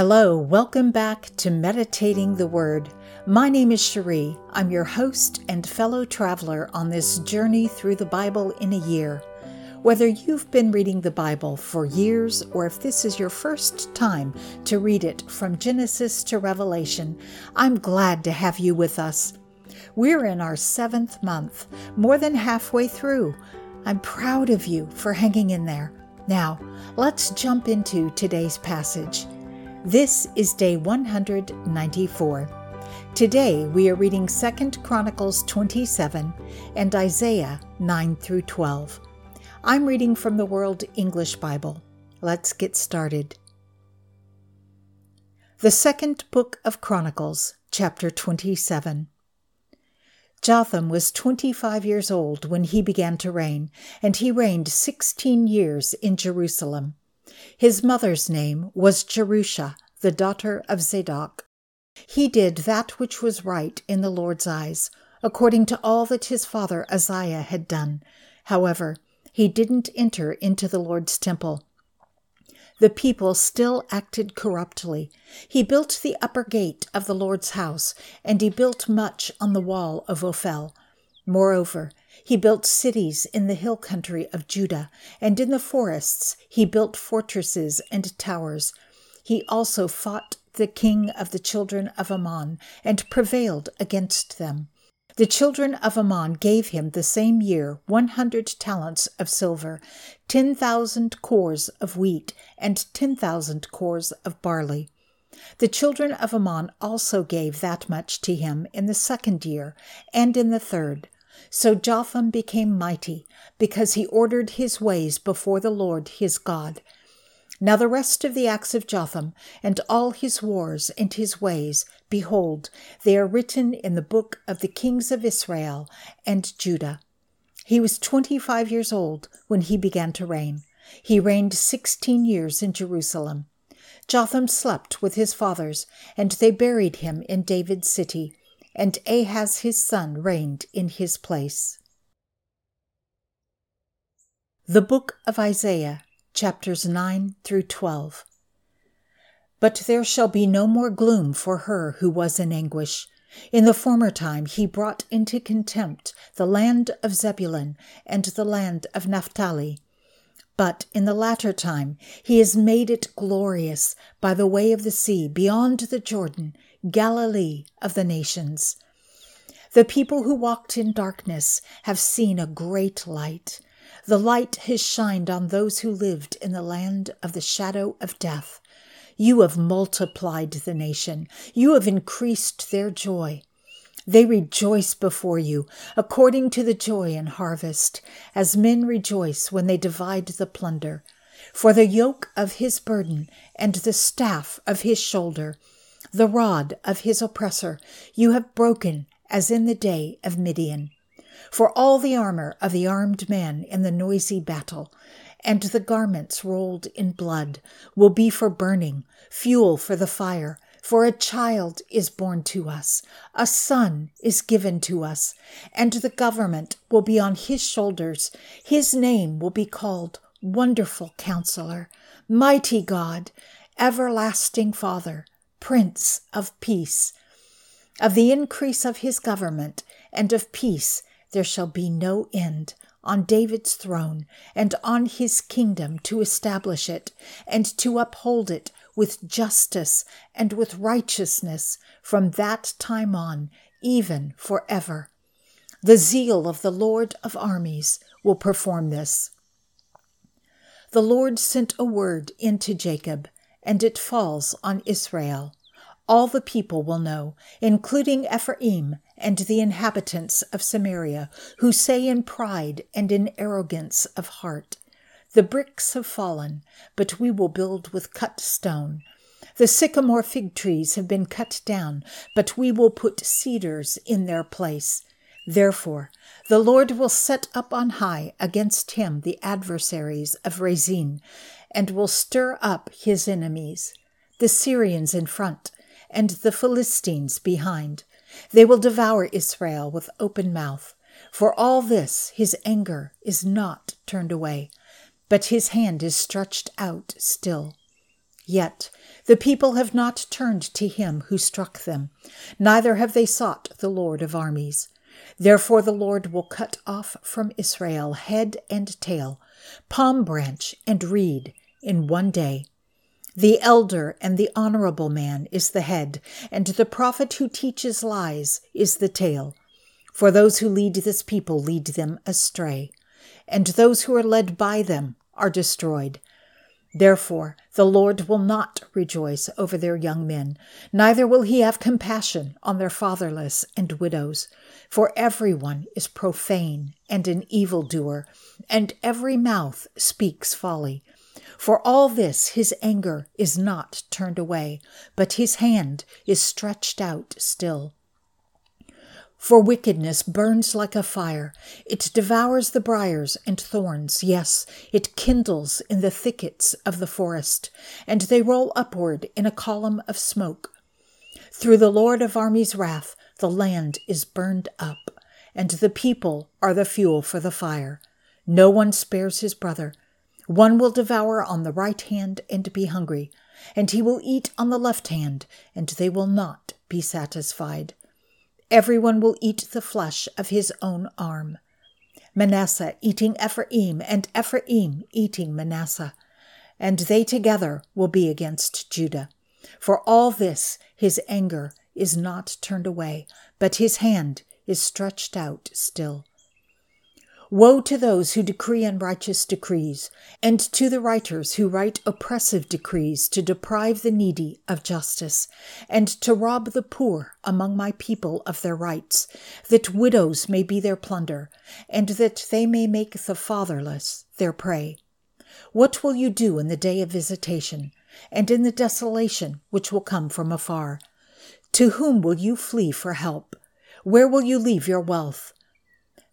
Hello, welcome back to Meditating the Word. My name is Cherie. I'm your host and fellow traveler on this journey through the Bible in a year. Whether you've been reading the Bible for years or if this is your first time to read it from Genesis to Revelation, I'm glad to have you with us. We're in our seventh month, more than halfway through. I'm proud of you for hanging in there. Now, let's jump into today's passage. This is day 194. Today we are reading 2 Chronicles 27 and Isaiah 9 through 12. I'm reading from the World English Bible. Let's get started. The second book of Chronicles, chapter 27. Jotham was 25 years old when he began to reign, and he reigned 16 years in Jerusalem. His mother's name was Jerusha, the daughter of Zadok. He did that which was right in the Lord's eyes, according to all that his father Uzziah had done. However, he didn't enter into the Lord's temple. The people still acted corruptly. He built the upper gate of the Lord's house, and he built much on the wall of Ophel. Moreover, he built cities in the hill country of Judah, and in the forests he built fortresses and towers. He also fought the king of the children of Ammon and prevailed against them. The children of Ammon gave him the same year one hundred talents of silver, ten thousand cors of wheat, and ten thousand cors of barley. The children of Ammon also gave that much to him in the second year and in the third. So Jotham became mighty, because he ordered his ways before the Lord his God. Now the rest of the acts of Jotham, and all his wars and his ways, behold, they are written in the book of the kings of Israel and Judah. He was twenty five years old when he began to reign. He reigned sixteen years in Jerusalem. Jotham slept with his fathers, and they buried him in David's city and Ahaz his son reigned in his place. The Book of Isaiah, chapters 9 through 12. But there shall be no more gloom for her who was in anguish. In the former time he brought into contempt the land of Zebulun and the land of Naphtali. But in the latter time he has made it glorious by the way of the sea beyond the Jordan Galilee of the nations. The people who walked in darkness have seen a great light. The light has shined on those who lived in the land of the shadow of death. You have multiplied the nation, you have increased their joy. They rejoice before you, according to the joy in harvest, as men rejoice when they divide the plunder. For the yoke of his burden and the staff of his shoulder the rod of his oppressor you have broken as in the day of Midian. For all the armor of the armed man in the noisy battle, and the garments rolled in blood, will be for burning, fuel for the fire. For a child is born to us, a son is given to us, and the government will be on his shoulders. His name will be called Wonderful Counselor, Mighty God, Everlasting Father Prince of Peace. Of the increase of his government and of peace there shall be no end on David's throne and on his kingdom to establish it and to uphold it with justice and with righteousness from that time on, even forever. The zeal of the Lord of armies will perform this. The Lord sent a word into Jacob and it falls on Israel. All the people will know, including Ephraim and the inhabitants of Samaria, who say in pride and in arrogance of heart, The bricks have fallen, but we will build with cut stone. The sycamore fig trees have been cut down, but we will put cedars in their place. Therefore, the Lord will set up on high against him the adversaries of Rezin, and will stir up his enemies, the Syrians in front, and the Philistines behind. They will devour Israel with open mouth. For all this his anger is not turned away, but his hand is stretched out still. Yet the people have not turned to him who struck them, neither have they sought the Lord of armies. Therefore the Lord will cut off from Israel head and tail, palm branch and reed in one day. The elder and the honorable man is the head, and the prophet who teaches lies is the tail. For those who lead this people lead them astray, and those who are led by them are destroyed. Therefore, the Lord will not rejoice over their young men, neither will he have compassion on their fatherless and widows. For everyone is profane and an evildoer, and every mouth speaks folly. For all this his anger is not turned away, but his hand is stretched out still. For wickedness burns like a fire. It devours the briers and thorns. Yes, it kindles in the thickets of the forest, and they roll upward in a column of smoke. Through the Lord of armies' wrath, the land is burned up, and the people are the fuel for the fire. No one spares his brother. One will devour on the right hand and be hungry, and he will eat on the left hand, and they will not be satisfied. Everyone will eat the flesh of his own arm. Manasseh eating Ephraim, and Ephraim eating Manasseh. And they together will be against Judah. For all this his anger is not turned away, but his hand is stretched out still. Woe to those who decree unrighteous decrees, and to the writers who write oppressive decrees to deprive the needy of justice, and to rob the poor among my people of their rights, that widows may be their plunder, and that they may make the fatherless their prey. What will you do in the day of visitation, and in the desolation which will come from afar? To whom will you flee for help? Where will you leave your wealth?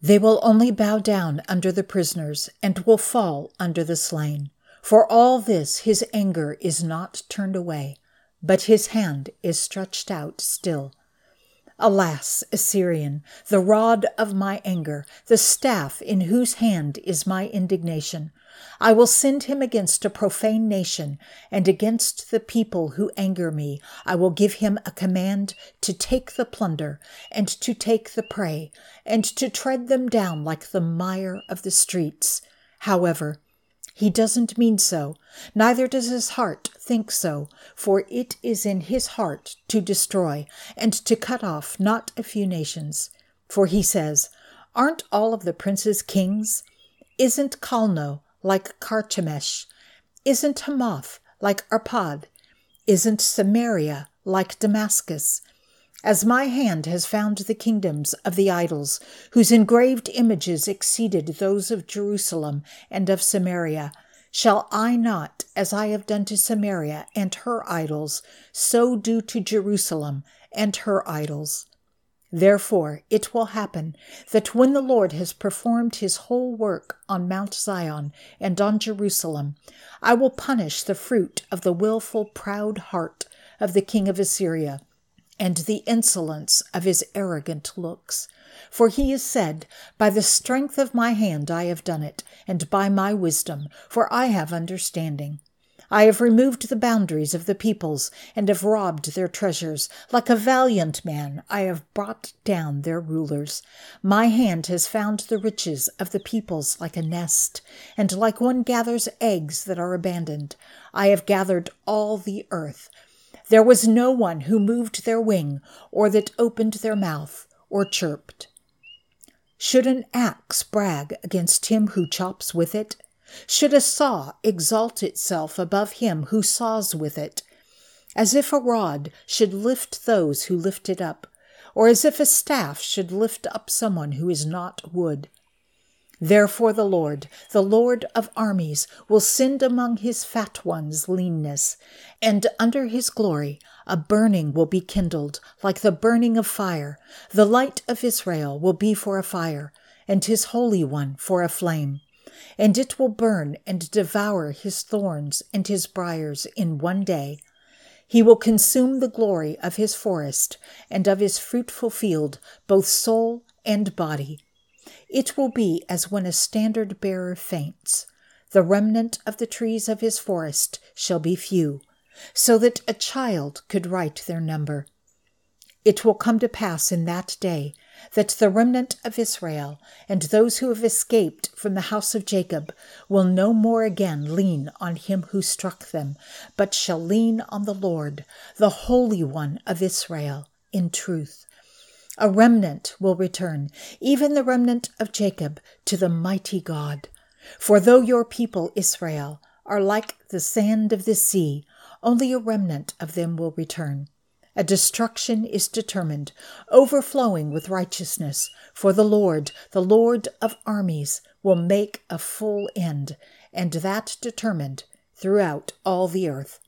They will only bow down under the prisoners and will fall under the slain. For all this his anger is not turned away, but his hand is stretched out still. Alas, Assyrian, the rod of my anger, the staff in whose hand is my indignation. I will send him against a profane nation, and against the people who anger me. I will give him a command to take the plunder, and to take the prey, and to tread them down like the mire of the streets. However, he doesn't mean so, neither does his heart think so, for it is in his heart to destroy and to cut off not a few nations. For he says, Aren't all of the princes kings? Isn't Calno like Carchemish? Isn't Hamath like Arpad? Isn't Samaria like Damascus? As my hand has found the kingdoms of the idols, whose engraved images exceeded those of Jerusalem and of Samaria, shall I not, as I have done to Samaria and her idols, so do to Jerusalem and her idols? Therefore, it will happen that when the Lord has performed his whole work on Mount Zion and on Jerusalem, I will punish the fruit of the wilful, proud heart of the king of Assyria and the insolence of his arrogant looks. For he has said, By the strength of my hand I have done it, and by my wisdom, for I have understanding. I have removed the boundaries of the peoples, and have robbed their treasures. Like a valiant man, I have brought down their rulers. My hand has found the riches of the peoples like a nest, and like one gathers eggs that are abandoned. I have gathered all the earth. There was no one who moved their wing, or that opened their mouth, or chirped. Should an axe brag against him who chops with it? Should a saw exalt itself above him who saws with it? As if a rod should lift those who lift it up, or as if a staff should lift up someone who is not wood. Therefore, the Lord, the Lord of armies, will send among his fat ones leanness, and under his glory a burning will be kindled, like the burning of fire. The light of Israel will be for a fire, and his Holy One for a flame and it will burn and devour his thorns and his briers in one day. He will consume the glory of his forest and of his fruitful field, both soul and body. It will be as when a standard bearer faints. The remnant of the trees of his forest shall be few, so that a child could write their number. It will come to pass in that day that the remnant of Israel and those who have escaped from the house of Jacob will no more again lean on him who struck them, but shall lean on the Lord, the Holy One of Israel, in truth. A remnant will return, even the remnant of Jacob, to the mighty God. For though your people Israel are like the sand of the sea, only a remnant of them will return. A destruction is determined, overflowing with righteousness, for the Lord, the Lord of armies, will make a full end, and that determined throughout all the earth.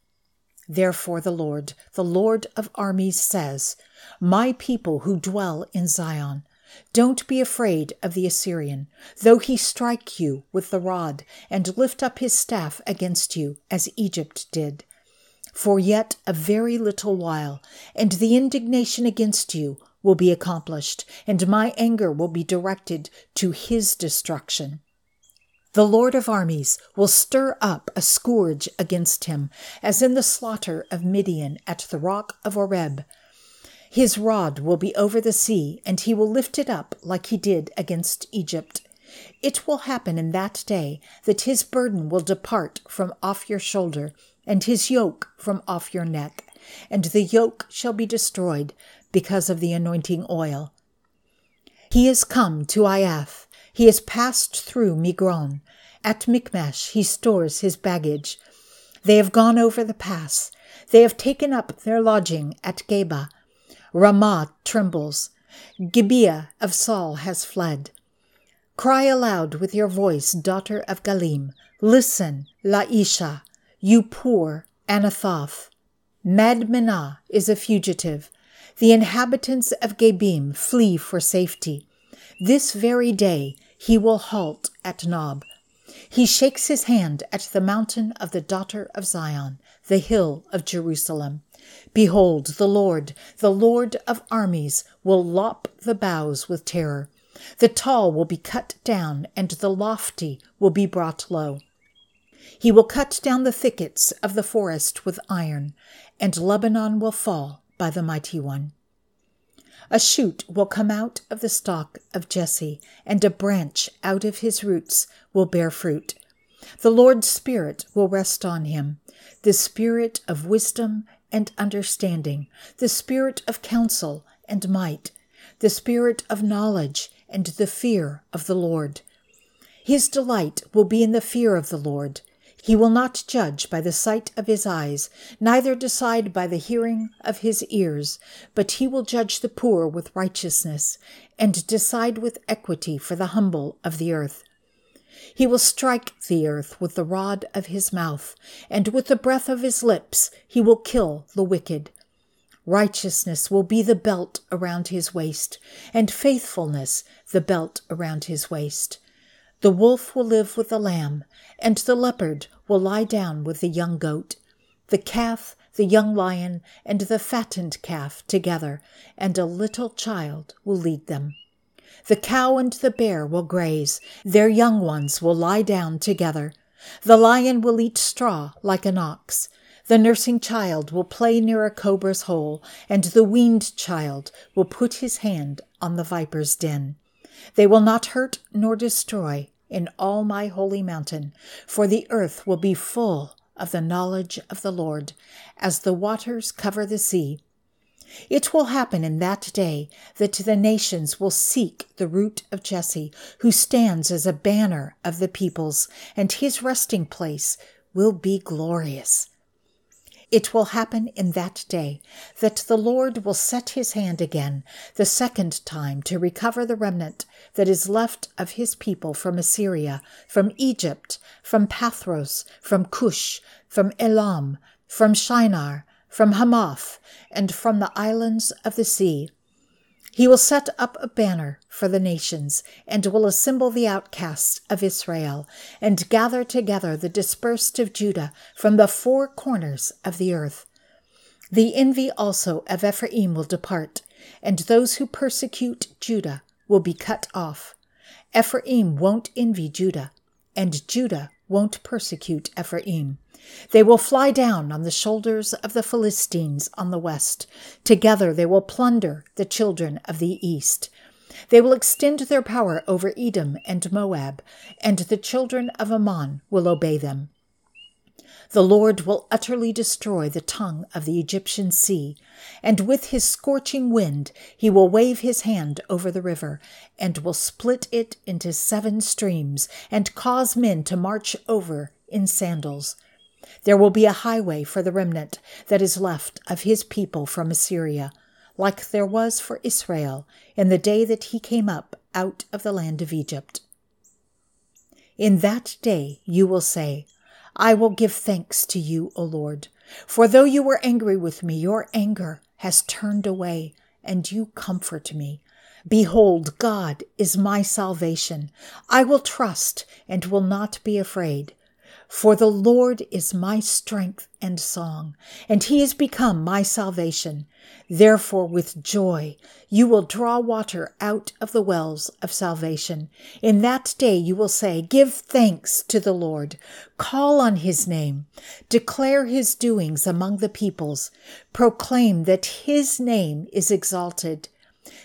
Therefore, the Lord, the Lord of armies, says, My people who dwell in Zion, don't be afraid of the Assyrian, though he strike you with the rod and lift up his staff against you, as Egypt did. For yet a very little while, and the indignation against you will be accomplished, and my anger will be directed to his destruction. The Lord of armies will stir up a scourge against him, as in the slaughter of Midian at the rock of Oreb. His rod will be over the sea, and he will lift it up like he did against Egypt. It will happen in that day that his burden will depart from off your shoulder, and his yoke from off your neck, and the yoke shall be destroyed because of the anointing oil. He is come to Aiath he has passed through Migron. At Michmash he stores his baggage. They have gone over the pass. They have taken up their lodging at Geba. Ramah trembles. Gibeah of Saul has fled. Cry aloud with your voice, daughter of Gallim. Listen, Laishah, you poor Anathoth. Madmenah is a fugitive. The inhabitants of Gebim flee for safety. This very day he will halt at Nob. He shakes his hand at the mountain of the daughter of Zion, the hill of Jerusalem. Behold, the Lord, the Lord of armies, will lop the boughs with terror. The tall will be cut down, and the lofty will be brought low. He will cut down the thickets of the forest with iron, and Lebanon will fall by the mighty one. A shoot will come out of the stalk of Jesse, and a branch out of his roots will bear fruit. The Lord's Spirit will rest on him, the Spirit of wisdom and understanding, the Spirit of counsel and might, the Spirit of knowledge and the fear of the Lord. His delight will be in the fear of the Lord. He will not judge by the sight of his eyes, neither decide by the hearing of his ears, but he will judge the poor with righteousness, and decide with equity for the humble of the earth. He will strike the earth with the rod of his mouth, and with the breath of his lips he will kill the wicked. Righteousness will be the belt around his waist, and faithfulness the belt around his waist. The wolf will live with the lamb, and the leopard will lie down with the young goat. The calf, the young lion, and the fattened calf together, and a little child will lead them. The cow and the bear will graze, their young ones will lie down together. The lion will eat straw like an ox. The nursing child will play near a cobra's hole, and the weaned child will put his hand on the viper's den. They will not hurt nor destroy in all my holy mountain, for the earth will be full of the knowledge of the Lord, as the waters cover the sea. It will happen in that day that the nations will seek the root of Jesse, who stands as a banner of the peoples, and his resting place will be glorious. It will happen in that day that the Lord will set his hand again, the second time, to recover the remnant that is left of his people from Assyria, from Egypt, from Pathros, from Cush, from Elam, from Shinar, from Hamath, and from the islands of the sea he will set up a banner for the nations, and will assemble the outcasts of Israel, and gather together the dispersed of Judah from the four corners of the earth. The envy also of Ephraim will depart, and those who persecute Judah will be cut off. Ephraim won't envy Judah, and Judah won't persecute Ephraim. They will fly down on the shoulders of the Philistines on the west. Together they will plunder the children of the east. They will extend their power over Edom and Moab, and the children of Ammon will obey them. The Lord will utterly destroy the tongue of the Egyptian sea, and with his scorching wind he will wave his hand over the river, and will split it into seven streams, and cause men to march over in sandals. There will be a highway for the remnant that is left of his people from Assyria, like there was for Israel in the day that he came up out of the land of Egypt. In that day you will say, I will give thanks to you, O Lord. For though you were angry with me, your anger has turned away, and you comfort me. Behold, God is my salvation. I will trust and will not be afraid. For the Lord is my strength and song, and he has become my salvation. Therefore, with joy, you will draw water out of the wells of salvation. In that day you will say, Give thanks to the Lord, call on his name, declare his doings among the peoples, proclaim that his name is exalted.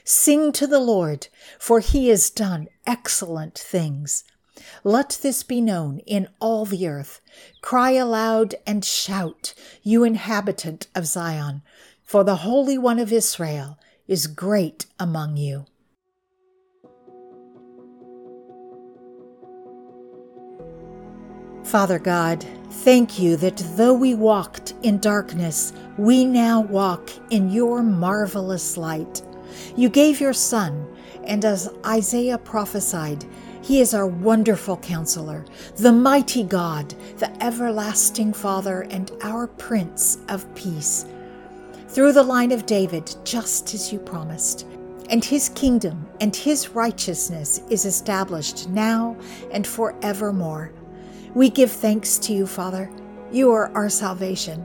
Sing to the Lord, for he has done excellent things. Let this be known in all the earth. Cry aloud and shout, you inhabitant of Zion, for the Holy One of Israel is great among you. Father God, thank you that though we walked in darkness, we now walk in your marvelous light. You gave your Son, and as Isaiah prophesied, he is our wonderful counselor, the mighty God, the everlasting Father, and our Prince of Peace. Through the line of David, just as you promised. And his kingdom and his righteousness is established now and forevermore. We give thanks to you, Father. You are our salvation.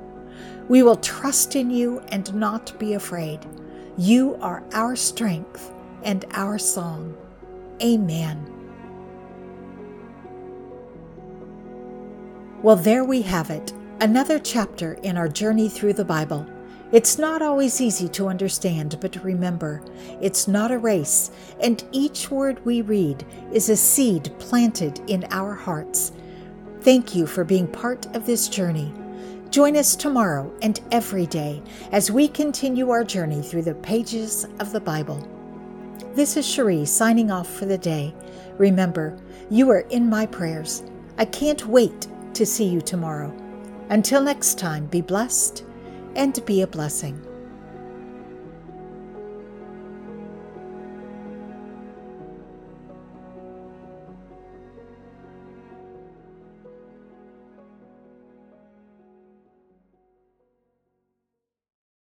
We will trust in you and not be afraid. You are our strength and our song. Amen. Well, there we have it, another chapter in our journey through the Bible. It's not always easy to understand, but remember, it's not a race, and each word we read is a seed planted in our hearts. Thank you for being part of this journey. Join us tomorrow and every day as we continue our journey through the pages of the Bible. This is Cherie signing off for the day. Remember, you are in my prayers. I can't wait to see you tomorrow. Until next time, be blessed and be a blessing.